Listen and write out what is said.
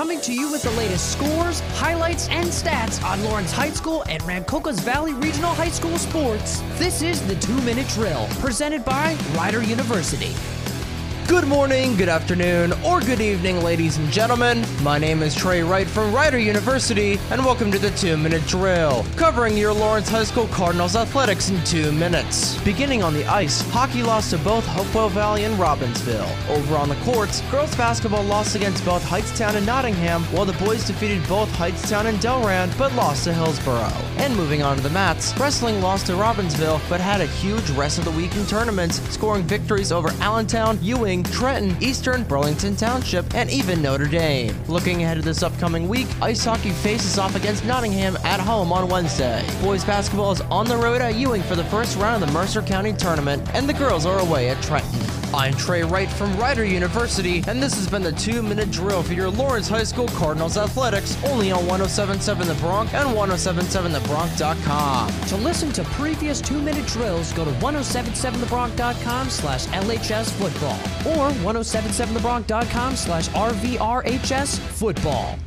coming to you with the latest scores, highlights, and stats on Lawrence High School and Rancocas Valley Regional High School sports. This is the two minute drill, presented by Rider University. Good morning, good afternoon, or good evening, ladies and gentlemen. My name is Trey Wright from Rider University, and welcome to the 2 Minute Drill, covering your Lawrence High School Cardinals athletics in 2 minutes. Beginning on the ice, hockey lost to both Hopewell Valley and Robbinsville. Over on the courts, girls basketball lost against both Hightstown and Nottingham, while the boys defeated both Hightstown and Delran, but lost to Hillsborough. And moving on to the mats, wrestling lost to Robbinsville, but had a huge rest of the week in tournaments, scoring victories over Allentown, Ewing, Trenton, Eastern, Burlington Township, and even Notre Dame. Looking ahead to this upcoming week, ice hockey faces off against Nottingham at home on Wednesday. Boys basketball is on the road at Ewing for the first round of the Mercer County Tournament, and the girls are away at Trenton. I'm Trey Wright from Rider University, and this has been the two minute drill for your Lawrence High School Cardinals athletics, only on 1077 The Bronc and 1077TheBronc.com. To listen to previous two minute drills, go to 1077thebronc.com slash LHS football or 1077thebronc.com slash RVRHS football.